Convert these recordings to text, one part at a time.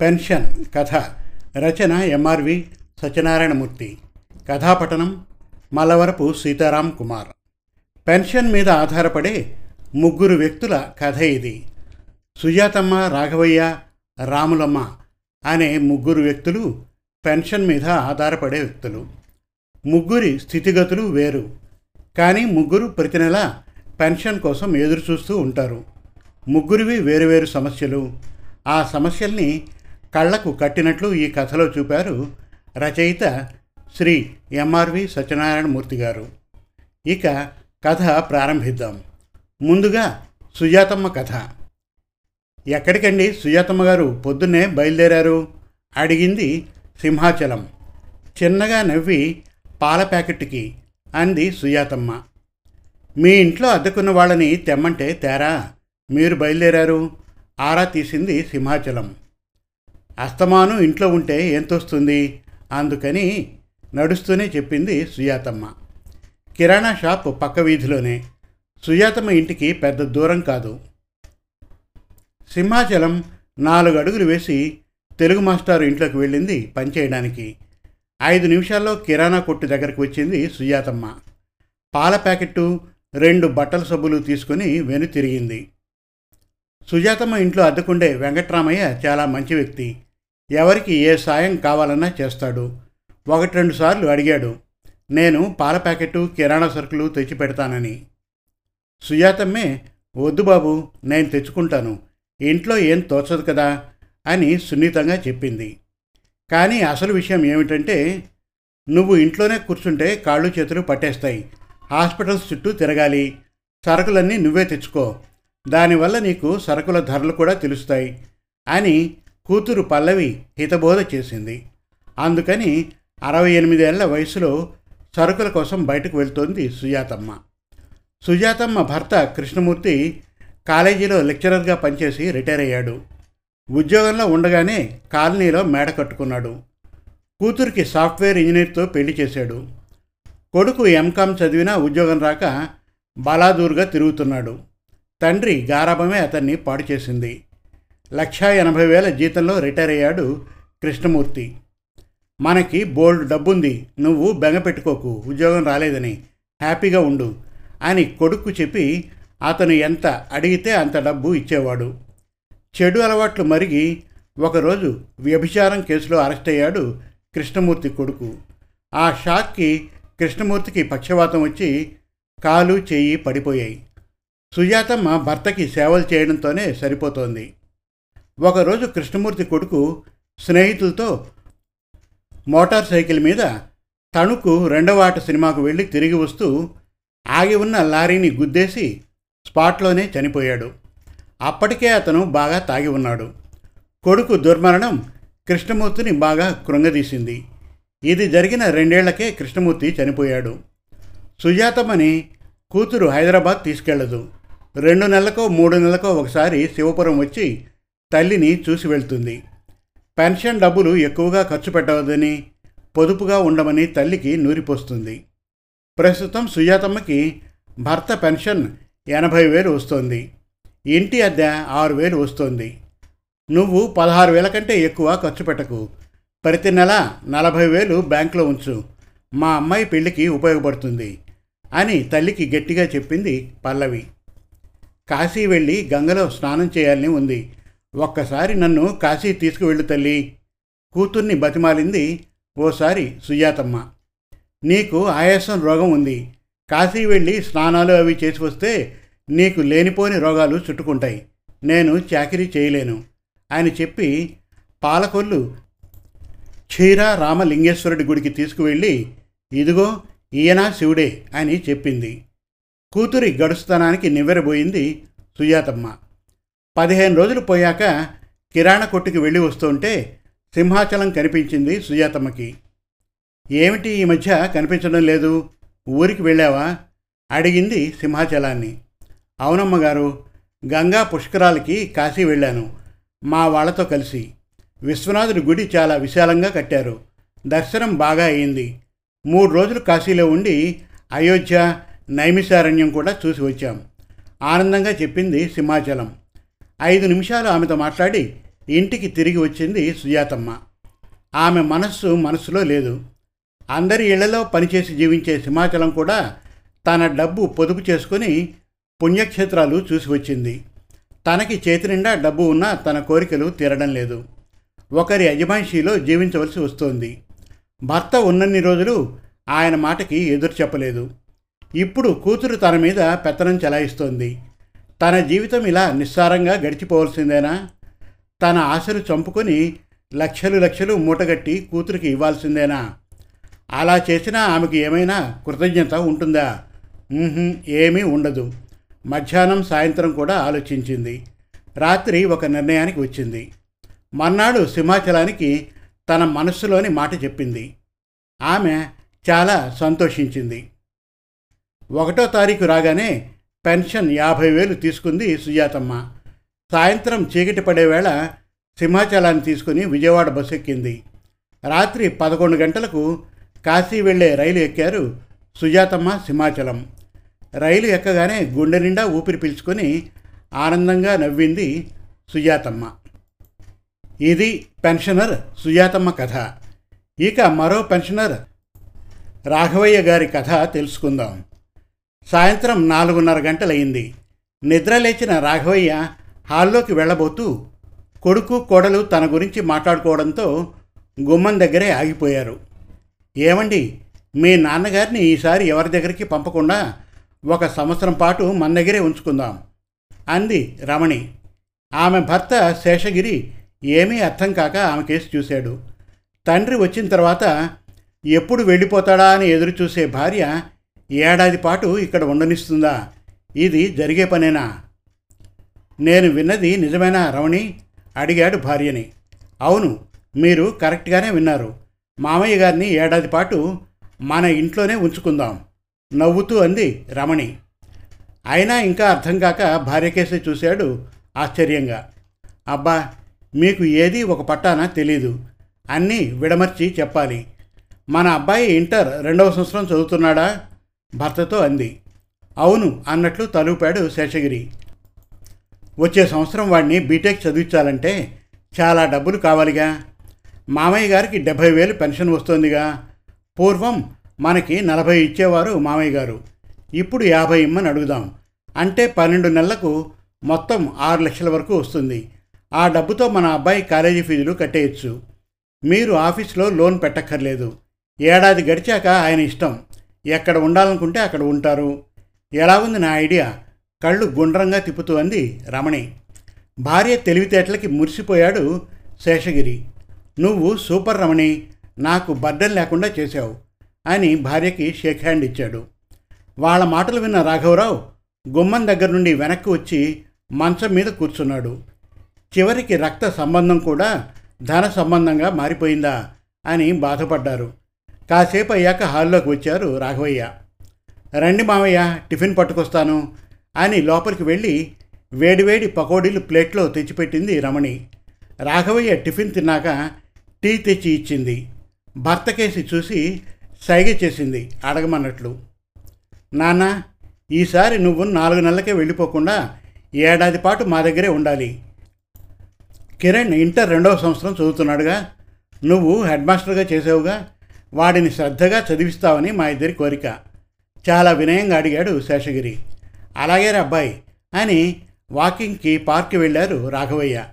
Pension కథ రచన MRV Satyanarayanamurthy. కథాపఠనం మల్లవరపు సీతారాం కుమార్. పెన్షన్ మీద ఆధారపడే ముగ్గురు వ్యక్తుల కథ ఇది. సుజాతమ్మ రాఘవయ్య రాములమ్మ అనే ముగ్గురు వ్యక్తులు పెన్షన్ మీద ఆధారపడే వ్యక్తులు. ముగ్గురి స్థితిగతులు వేరు. కానీ ముగ్గురు ప్రతి నెల పెన్షన్ కోసం ఎదురు చూస్తూ ఉంటారు. ముగ్గురివి వేరువేరు సమస్యలు. ఆ సమస్యల్ని కళ్ళకు కట్టినట్లు ఈ కథలో చూపారు రచయిత శ్రీ ఎంఆర్వి సత్యనారాయణమూర్తి గారు. ఇక కథ ప్రారంభిద్దాం. ముందుగా సుజాతమ్మ కథ. ఎక్కడికండి సుజాతమ్మ గారు? పొద్దున్నే బయలుదేరారు? అడిగింది సింహాచలం. చిన్నగా నవ్వి పాల ప్యాకెట్కి అంది సుజాతమ్మ. మీ ఇంట్లో అద్దెకున్న వాళ్ళని తెమ్మంటే తేరా? మీరు బయలుదేరారు? ఆరా తీసింది సింహాచలం. అస్తమానం ఇంట్లో ఉంటే ఎంతొస్తుంది? అందుకని నడుస్తూనే చెప్పింది సుజాతమ్మ. కిరాణా షాప్ పక్క వీధిలోనే. సుజాతమ్మ ఇంటికి పెద్ద దూరం కాదు. సింహాచలం నాలుగు అడుగులు వేసి తెలుగు మాస్టారు ఇంట్లోకి వెళ్ళింది పనిచేయడానికి ఐదు నిమిషాల్లో కిరాణా కొట్టు దగ్గరకు వచ్చింది సుజాతమ్మ. పాల ప్యాకెట్టు రెండు బట్టల సబ్బులు తీసుకుని వెను తిరిగింది. సుజాతమ్మ ఇంట్లో అద్దకుండే వెంకట్రామయ్య చాలా మంచి వ్యక్తి. ఎవరికి ఏ సాయం కావాలన్నా చేస్తాడు. ఒకటి రెండు సార్లు అడిగాడు. నేను పాల ప్యాకెట్టు కిరాణా సరుకులు తెచ్చి పెడతానని సుజాతమ్మే వద్దు బాబు నేను తెచ్చుకుంటాను. ఇంట్లో ఏం తోచదు కదా అని సున్నితంగా చెప్పింది. కానీ అసలు విషయం ఏమిటంటే నువ్వు ఇంట్లోనే కూర్చుంటే కాళ్ళు చేతులు పట్టేస్తాయి. హాస్పిటల్స్ చుట్టూ తిరగాలి. సరుకులన్నీ నువ్వే తెచ్చుకో. దానివల్ల నీకు సరుకుల ధరలు కూడా తెలుస్తాయి అని కూతురు పల్లవి హితబోధ చేసింది. అందుకని అరవై ఎనిమిదేళ్ళ వయసులో సరుకుల కోసం బయటకు వెళ్తోంది సుజాతమ్మ. సుజాతమ్మ భర్త కృష్ణమూర్తి కాలేజీలో లెక్చరర్గా పనిచేసి రిటైర్ అయ్యాడు. ఉద్యోగంలో ఉండగానే కాలనీలో మేడ కట్టుకున్నాడు. కూతురికి సాఫ్ట్వేర్ ఇంజనీర్తో పెళ్ళి చేశాడు. కొడుకు ఎంకామ్ చదివినా ఉద్యోగం రాక బలాదూర్గా తిరుగుతున్నాడు. తండ్రి గారాభమే అతన్ని పాడు చేసింది. లక్షా ఎనభై వేల జీతంలో రిటైర్ అయ్యాడు కృష్ణమూర్తి. మనకి బోల్డ్ డబ్బుంది నువ్వు బెంగ పెట్టుకోకు ఉద్యోగం రాలేదని హ్యాపీగా ఉండు అని కొడుకు చెప్పి అతను ఎంత అడిగితే అంత డబ్బు ఇచ్చేవాడు. చెడు అలవాట్లు మరిగి ఒకరోజు వ్యభిచారం కేసులో అరెస్ట్ అయ్యాడు కృష్ణమూర్తి కొడుకు. ఆ షాక్కి కృష్ణమూర్తికి పక్షవాతం వచ్చి కాలు చేయి పడిపోయాయి. సుజాతమ్మ భర్తకి సేవలు చేయడంతోనే సరిపోతోంది. ఒకరోజు కృష్ణమూర్తి కొడుకు స్నేహితులతో మోటార్ సైకిల్ మీద తణుకు రెండవ ఆట సినిమాకు వెళ్ళి తిరిగి వస్తూ ఆగి ఉన్న లారీని గుద్దేసి స్పాట్లోనే చనిపోయాడు. అప్పటికే అతను బాగా తాగి ఉన్నాడు. కొడుకు దుర్మరణం కృష్ణమూర్తిని బాగా కృంగదీసింది. ఇది జరిగిన రెండేళ్ళకే కృష్ణమూర్తి చనిపోయాడు. సుజాతమ్మని కూతురు హైదరాబాద్ తీసుకెళ్ళదు. రెండు నెలలకో మూడు నెలలకో ఒకసారి శివపురం వచ్చి తల్లిని చూసి వెళ్తుంది. పెన్షన్ డబ్బులు ఎక్కువగా ఖర్చు పెట్టవద్దని పొదుపుగా ఉండమని తల్లికి నూరిపోస్తుంది. ప్రస్తుతం సుజాతమ్మకి భర్త పెన్షన్ ఎనభై వేలు వస్తోంది. ఇంటి అద్దె ఆరు వేలు వస్తోంది. నువ్వు పదహారు వేల కంటే ఎక్కువ ఖర్చు పెట్టకు. ప్రతి నెల నలభై వేలు బ్యాంకులో ఉంచు. మా అమ్మాయి పెళ్ళికి ఉపయోగపడుతుంది అని తల్లికి గట్టిగా చెప్పింది పల్లవి. కాశీ వెళ్ళి గంగలో స్నానం చేయాలని ఉంది. ఒక్కసారి నన్ను కాశీ తీసుకువెళ్ళు తల్లి. కూతుర్ని బతిమాలింది ఓసారి సుజాతమ్మ. నీకు ఆయాసం రోగం ఉంది. కాశీ వెళ్ళి స్నానాలు అవి చేసి వస్తే నీకు లేనిపోని రోగాలు చుట్టుకుంటాయి. నేను చాకరీ చేయలేను. అని చెప్పి పాలకొల్లు క్షీరా రామలింగేశ్వరుడి గుడికి తీసుకువెళ్ళి ఇదిగో ఈయన శివుడే అని చెప్పింది. కూతురి గడుస్తనానికి నివ్వెరబోయింది సుజాతమ్మ. పదిహేను రోజులు పోయాక కిరాణా కొట్టుకి వెళ్ళి వస్తుంటే సింహాచలం కనిపించింది సుజాతమ్మకి. ఏమిటి ఈ మధ్య కనిపించడం లేదు? ఊరికి వెళ్ళావా? అడిగింది సింహాచలాన్ని. అవునమ్మగారు గంగా పుష్కరాలకి కాశీ వెళ్ళాను. మా వాళ్ళతో కలిసి. విశ్వనాథుడి గుడి చాలా విశాలంగా కట్టారు. దర్శనం బాగా అయింది. మూడు రోజులు కాశీలో ఉండి అయోధ్య నైమిషారణ్యం కూడా చూసి వచ్చాం. ఆనందంగా చెప్పింది సింహాచలం. ఐదు నిమిషాలు ఆమెతో మాట్లాడి ఇంటికి తిరిగి వచ్చింది సుజాతమ్మ. ఆమె మనస్సు మనసులో లేదు. అందరి ఇళ్ళలో పనిచేసి జీవించే సింహాచలం కూడా తన డబ్బు పొదుపు చేసుకుని పుణ్యక్షేత్రాలు చూసి వచ్చింది. తనకి చేతి నిండా డబ్బు ఉన్నా తన కోరికలు తీరడం లేదు. ఒకరి అజమాయిషీలో జీవించవలసి వస్తోంది. భర్త ఉన్నన్ని రోజులు ఆయన మాటకి ఎదురు చెప్పలేదు. ఇప్పుడు కూతురు తన మీద పెత్తనం చెలాయిస్తోంది. తన జీవితం ఇలా నిస్సారంగా గడిచిపోవలసిందేనా? తన ఆశలు చంపుకొని లక్షలు లక్షలు మూటగట్టి కూతురికి ఇవ్వాల్సిందేనా? అలా చేసినా ఆమెకి ఏమైనా కృతజ్ఞత ఉంటుందా? ఏమీ ఉండదు. మధ్యాహ్నం సాయంత్రం కూడా ఆలోచించింది. రాత్రి ఒక నిర్ణయానికి వచ్చింది. మర్నాడు సింహాచలానికి తన మనస్సులోని మాట చెప్పింది. ఆమె చాలా సంతోషించింది. ఒకటో తారీఖు రాగానే పెన్షన్ యాభై వేలు తీసుకుంది సుజాతమ్మ. సాయంత్రం చీకటి పడేవేళ సింహాచలాన్ని తీసుకుని విజయవాడ బస్సు ఎక్కింది. రాత్రి పదకొండు గంటలకు కాశీ వెళ్ళే రైలు ఎక్కారు సుజాతమ్మ సింహాచలం. రైలు ఎక్కగానే గుండె నిండా ఊపిరి పీల్చుకొని ఆనందంగా నవ్వింది సుజాతమ్మ. ఇది పెన్షనర్ సుజాతమ్మ కథ. ఇక మరో పెన్షనర్ రాఘవయ్య గారి కథ తెలుసుకుందాం. సాయంత్రం నాలుగున్నర గంటలయింది నిద్ర లేచిన రాఘవయ్య హాల్లోకి వెళ్ళబోతూ కొడుకు కోడలు తన గురించి మాట్లాడుకోవడంతో గుమ్మం దగ్గరే ఆగిపోయారు. ఏమండి మీ నాన్నగారిని ఈసారి ఎవరి దగ్గరికి పంపకుండా ఒక సంవత్సరం పాటు మన దగ్గరే ఉంచుకుందాం అంది రమణి. ఆమె భర్త శేషగిరి ఏమీ అర్థం కాక ఆమె కేసు చూశాడు. తండ్రి వచ్చిన తర్వాత ఎప్పుడు వెళ్ళిపోతాడా అని ఎదురు చూసే భార్య ఏడాది పాటు ఇక్కడ ఉండనిస్తుందా? ఇది జరిగే పనేనా? నేను విన్నది నిజమేనా రమణి? అడిగాడు భార్యని. అవును మీరు కరెక్ట్గానే విన్నారు. మామయ్య గారిని ఏడాది పాటు మన ఇంట్లోనే ఉంచుకుందాం నవ్వుతూ అంది రమణి. అయినా ఇంకా అర్థం కాక భార్యకేసి చూశాడు ఆశ్చర్యంగా. అబ్బా మీకు ఏది ఒక పట్టాన తెలీదు. అన్నీ విడమర్చి చెప్పాలి. మన అబ్బాయి ఇంటర్ రెండవ సంవత్సరం చదువుతున్నాడా? భర్తతో అంది. అవును అన్నట్లు తలూపాడు శేషగిరి. వచ్చే సంవత్సరం వాడిని బీటెక్ చదివించాలంటే చాలా డబ్బులు కావాలిగా. మామయ్య గారికి డెబ్భై వేలు పెన్షన్ వస్తోందిగా. పూర్వం మనకి నలభై ఇచ్చేవారు మామయ్య గారు. ఇప్పుడు యాభై ఇమ్మని అడుగుదాం. అంటే పన్నెండు నెలలకు మొత్తం ఆరు లక్షల వరకు వస్తుంది. ఆ డబ్బుతో మన అబ్బాయి కాలేజీ ఫీజులు కట్టేయచ్చు. మీరు ఆఫీస్లో లోన్ పెట్టక్కర్లేదు. ఏడాది గడిచాక ఆయన ఇష్టం. ఎక్కడ ఉండాలనుకుంటే అక్కడ ఉంటారు. ఎలా ఉంది నా ఐడియా? కళ్ళు గుండ్రంగా తిప్పుతూ అంది రమణి. భార్య తెలివితేటలకి మురిసిపోయాడు శేషగిరి. నువ్వు సూపర్ రమణి నాకు బర్డన్ లేకుండా చేశావు అని భార్యకి షేక్ హ్యాండ్ ఇచ్చాడు. వాళ్ళ మాటలు విన్న రాఘవరావు గుమ్మం దగ్గర నుండి వెనక్కి వచ్చి మంచం మీద కూర్చున్నాడు. చివరికి రక్త సంబంధం కూడా ధన సంబంధంగా మారిపోయిందా అని బాధపడ్డారు. కాసేపు అయ్యాక హాల్లోకి వచ్చారు రాఘవయ్య. రండి మావయ్య టిఫిన్ పట్టుకొస్తాను అని లోపలికి వెళ్ళి వేడివేడి పకోడీలు ప్లేట్లో తెచ్చిపెట్టింది రమణి. రాఘవయ్య టిఫిన్ తిన్నాక టీ తెచ్చి ఇచ్చింది. భర్త కేసి చూసి సైగ చేసింది అడగమన్నట్లు. నాన్న ఈసారి నువ్వు నాలుగు నెలలకే వెళ్ళిపోకుండా ఏడాది పాటు మా దగ్గరే ఉండాలి. కిరణ్ ఇంటర్ రెండవ సంవత్సరం చదువుతున్నాడుగా. నువ్వు హెడ్ మాస్టర్గా చేసావుగా. వాడిని శ్రద్ధగా చదివిస్తావని మా ఇద్దరి కోరిక. చాలా వినయంగా అడిగాడు శేషగిరి. అలాగే రా అబ్బాయి అని వాకింగ్కి పార్క్కి వెళ్ళారు రాఘవయ్య.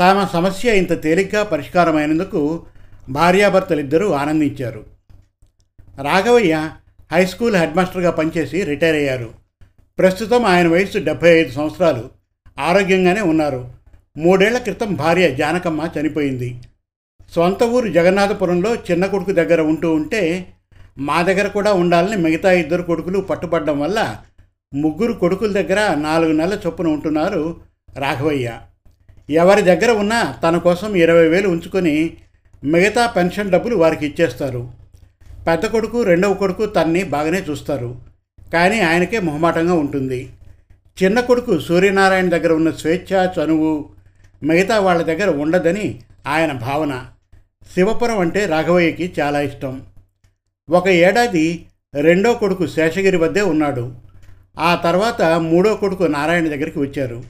తమ సమస్య ఇంత తేలిగ్గా పరిష్కారమైనందుకు భార్యాభర్తలిద్దరూ ఆనందించారు. రాఘవయ్య హై స్కూల్ హెడ్ మాస్టర్గా పనిచేసి రిటైర్ అయ్యారు. ప్రస్తుతం ఆయన వయసు డెబ్బై ఐదు సంవత్సరాలు. ఆరోగ్యంగానే ఉన్నారు. మూడేళ్ళ క్రితం భార్య జానకమ్మ చనిపోయింది. సొంత ఊరు జగన్నాథపురంలో చిన్న కొడుకు దగ్గర ఉంటూ ఉంటే మా దగ్గర కూడా ఉండాలని మిగతా ఇద్దరు కొడుకులు పట్టుబడడం వల్ల ముగ్గురు కొడుకుల దగ్గర నాలుగు నెలల చొప్పున ఉంటున్నారు రాఘవయ్య. ఎవరి దగ్గర ఉన్నా తన కోసం ఇరవై వేలు ఉంచుకొని మిగతా పెన్షన్ డబ్బులు వారికి ఇచ్చేస్తారు. పెద్ద కొడుకు రెండవ కొడుకు తన్ని బాగానే చూస్తారు. కానీ ఆయనకే మొహమాటంగా ఉంటుంది. చిన్న కొడుకు సూర్యనారాయణ దగ్గర ఉన్న స్వేచ్ఛ చనువు మిగతా వాళ్ళ దగ్గర ఉండదని ఆయన భావన. శివపురం అంటే రాఘవయ్యకి చాలా ఇష్టం. ఒక ఏడాది రెండో కొడుకు శేషగిరి వద్దే ఉన్నాడు. ఆ తర్వాత మూడో కొడుకు నారాయణ దగ్గరికి వచ్చారు.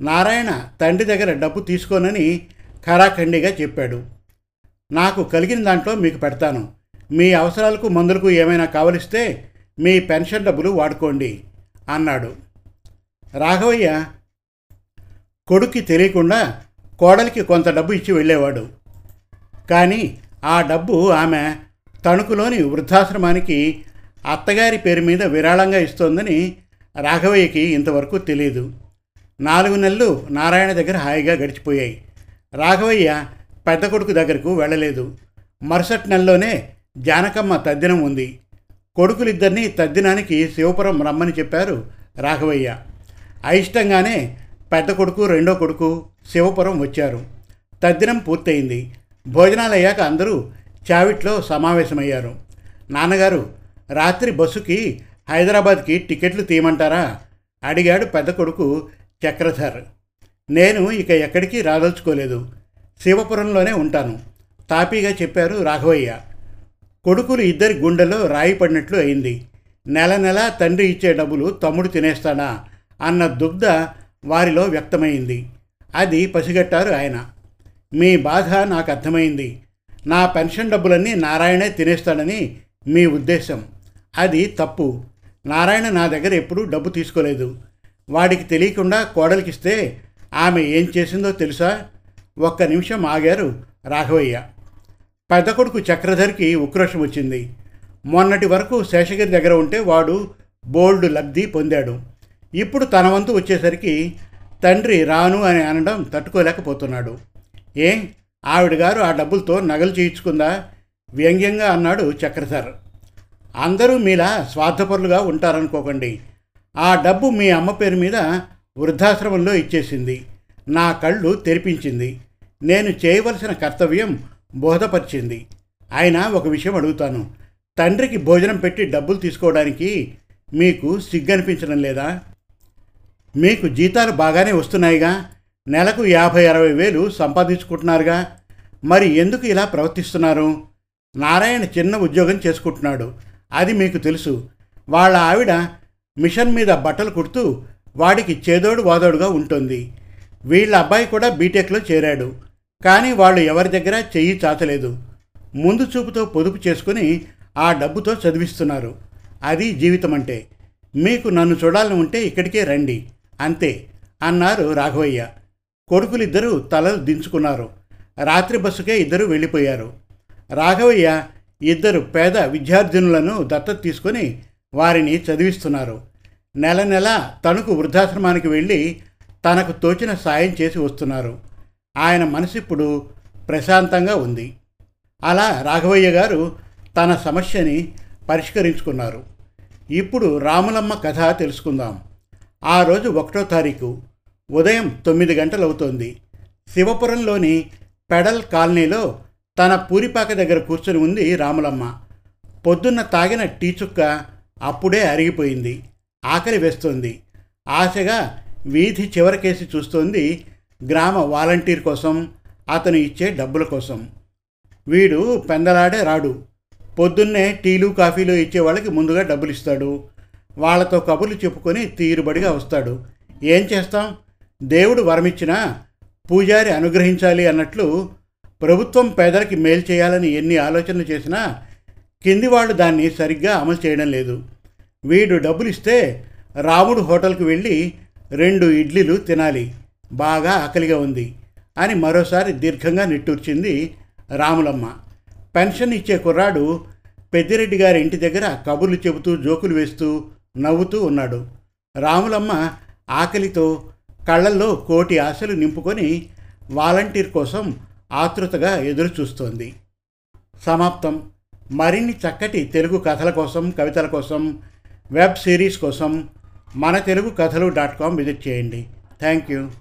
నారాయణ తండ్రి దగ్గర డబ్బు తీసుకోనని ఖరాఖండిగా చెప్పాడు. నాకు కలిగిన దాంట్లో మీకు పెడతాను. మీ అవసరాలకు మందులకు ఏమైనా కావలిస్తే మీ పెన్షన్ డబ్బులు వాడుకోండి అన్నాడు. రాఘవయ్య కొడుక్కి తెలియకుండా కోడలికి కొంత డబ్బు ఇచ్చి వెళ్ళేవాడు. కానీ ఆ డబ్బు ఆమె తణుకులోని వృద్ధాశ్రమానికి అత్తగారి పేరు మీద విరాళంగా ఇస్తోందని రాఘవయ్యకి ఇంతవరకు తెలియదు నాలుగు నెలలు నారాయణ దగ్గర హాయిగా గడిచిపోయాయి. రాఘవయ్య పెద్ద కొడుకు దగ్గరకు వెళ్ళలేదు. మరుసటి నెలలోనే జానకమ్మ తద్దినం ఉంది. కొడుకులిద్దరినీ తద్దినానికి శివపురం రమ్మని చెప్పారు రాఘవయ్య. అయిష్టంగానే పెద్ద కొడుకు రెండో కొడుకు శివపురం వచ్చారు. తద్దినం పూర్తయింది. భోజనాలు అయ్యాక అందరూ చావిట్లో సమావేశమయ్యారు. నాన్నగారు రాత్రి బస్సుకి హైదరాబాద్కి టికెట్లు తీయమంటారా? అడిగాడు పెద్ద కొడుకు చక్రధర్. నేను ఇక ఎక్కడికి రాదలుచుకోలేదు. శివపురంలోనే ఉంటాను. తాపీగా చెప్పారు రాఘవయ్య. కొడుకులు ఇద్దరి గుండెలో రాయి పడినట్లు అయింది. నెల నెల తండ్రి ఇచ్చే డబ్బులు తమ్ముడు తినేస్తాడా? అన్న దుగ్ధ వారిలో వ్యక్తమైంది. అది పసిగట్టారు ఆయన. మీ బాధ నాకు అర్థమైంది. నా పెన్షన్ డబ్బులన్నీ నారాయణే తినేస్తాడని మీ ఉద్దేశం. అది తప్పు. నారాయణ నా దగ్గర ఎప్పుడూ డబ్బు తీసుకోలేదు. వాడికి తెలియకుండా కోడలికిస్తే ఆమె ఏం చేసిందో తెలుసా? ఒక్క నిమిషం ఆగారు రాఘవయ్య. పెద్ద కొడుకు చక్రధర్కి ఉక్రోషం వచ్చింది. మొన్నటి వరకు శేషగిరి దగ్గర ఉంటే వాడు బోల్డ్ లబ్ధి పొందాడు. ఇప్పుడు తన వంతు వచ్చేసరికి తండ్రి రాను అని అనడం తట్టుకోలేకపోతున్నాడు. ఏ? ఆవిడ గారు ఆ డబ్బులతో నగలు చేయించుకుందా? వ్యంగ్యంగా అన్నాడు చక్రధర్ అందరూ మీలా స్వార్థపరులుగా ఉంటారనుకోకండి. ఆ డబ్బు మీ అమ్మ పేరు మీద వృద్ధాశ్రమంలో ఇచ్చేసింది. నా కళ్ళు తెరిపించింది. నేను చేయవలసిన కర్తవ్యం బోధపరిచింది. అయినా ఒక విషయం అడుగుతాను. తండ్రికి భోజనం పెట్టి డబ్బులు తీసుకోవడానికి మీకు సిగ్గనిపించడం లేదా? మీకు జీతాలు బాగానే వస్తున్నాయిగా. నెలకు యాభై అరవై వేలు సంపాదించుకుంటున్నారుగా. మరి ఎందుకు ఇలా ప్రవర్తిస్తున్నారు? నారాయణ చిన్న ఉద్యోగం చేసుకుంటున్నాడు. అది మీకు తెలుసు. వాళ్ళ ఆవిడ మిషన్ మీద బట్టలు కుడుతూ వాడికి చేదోడు వాదోడుగా ఉంటుంది. వీళ్ళ అబ్బాయి కూడా బీటెక్లో చేరాడు. కానీ వాళ్ళు ఎవరి దగ్గర చెయ్యి చాచలేదు. ముందు చూపుతో పొదుపు చేసుకుని ఆ డబ్బుతో చదివిస్తున్నారు. అది జీవితం అంటే మీకు నన్ను చూడాలని ఉంటే ఇక్కడికే రండి. అంతే అన్నారు రాఘవయ్య. కొడుకులిద్దరూ తలలు దించుకున్నారు. రాత్రి బస్సుకే ఇద్దరు వెళ్ళిపోయారు. రాఘవయ్య ఇద్దరు పేద విద్యార్థినులను దత్తత తీసుకొని వారిని చదివిస్తున్నారు. నెల నెల తణుకు వృద్ధాశ్రమానికి వెళ్ళి తనకు తోచిన సాయం చేసి వస్తున్నారు. ఆయన మనసు ఇప్పుడు ప్రశాంతంగా ఉంది. అలా రాఘవయ్య గారు తన సమస్యని పరిష్కరించుకున్నారు. ఇప్పుడు రాములమ్మ కథ తెలుసుకుందాం. ఆ రోజు ఒకటో తారీఖు. ఉదయం తొమ్మిది గంటలవుతోంది. శివపురంలోని పెడల్ కాలనీలో తన పూరిపాక దగ్గర కూర్చొని ఉంది రాములమ్మ. పొద్దున్న తాగిన టీ చుక్క అప్పుడే అరిగిపోయింది. ఆకలి వేస్తోంది. ఆశగా వీధి చివరకేసి చూస్తోంది గ్రామ వాలంటీర్ కోసం అతను ఇచ్చే డబ్బుల కోసం. వీడు పెందలాడే రాడు. పొద్దున్నే టీలు కాఫీలు ఇచ్చే వాళ్ళకి ముందుగా డబ్బులు ఇస్తాడు వాళ్ళతో కబుర్లు చెప్పుకొని తీరుబడిగా వస్తాడు. ఏం చేస్తాం? దేవుడు వరమిచ్చినా పూజారి అనుగ్రహించాలి అన్నట్లు ప్రభుత్వం పేదలకి మేలు చేయాలని ఎన్ని ఆలోచనలు చేసినా కింది వాళ్ళు దాన్ని సరిగ్గా అమలు చేయడం లేదు. వీడు డబ్బులు ఇస్తే రాముడు హోటల్కి వెళ్ళి రెండు ఇడ్లీలు తినాలి. బాగా ఆకలిగా ఉంది అని మరోసారి దీర్ఘంగా నిట్టూర్చింది రాములమ్మ. పెన్షన్ ఇచ్చే కుర్రాడు పెద్దిరెడ్డి గారి ఇంటి దగ్గర కబుర్లు చెబుతూ జోకులు వేస్తూ నవ్వుతూ ఉన్నాడు. రాములమ్మ ఆకలితో కళ్ళల్లో కోటి ఆశలు నింపుకొని వాలంటీర్ కోసం ఆతృతగా ఎదురుచూస్తోంది. సమాప్తం. మరిన్ని చక్కటి తెలుగు కథల కోసం కవితల కోసం వెబ్ సిరీస్ కోసం Mana Telugu Kathalu dot com visit చేయండి. Thank you.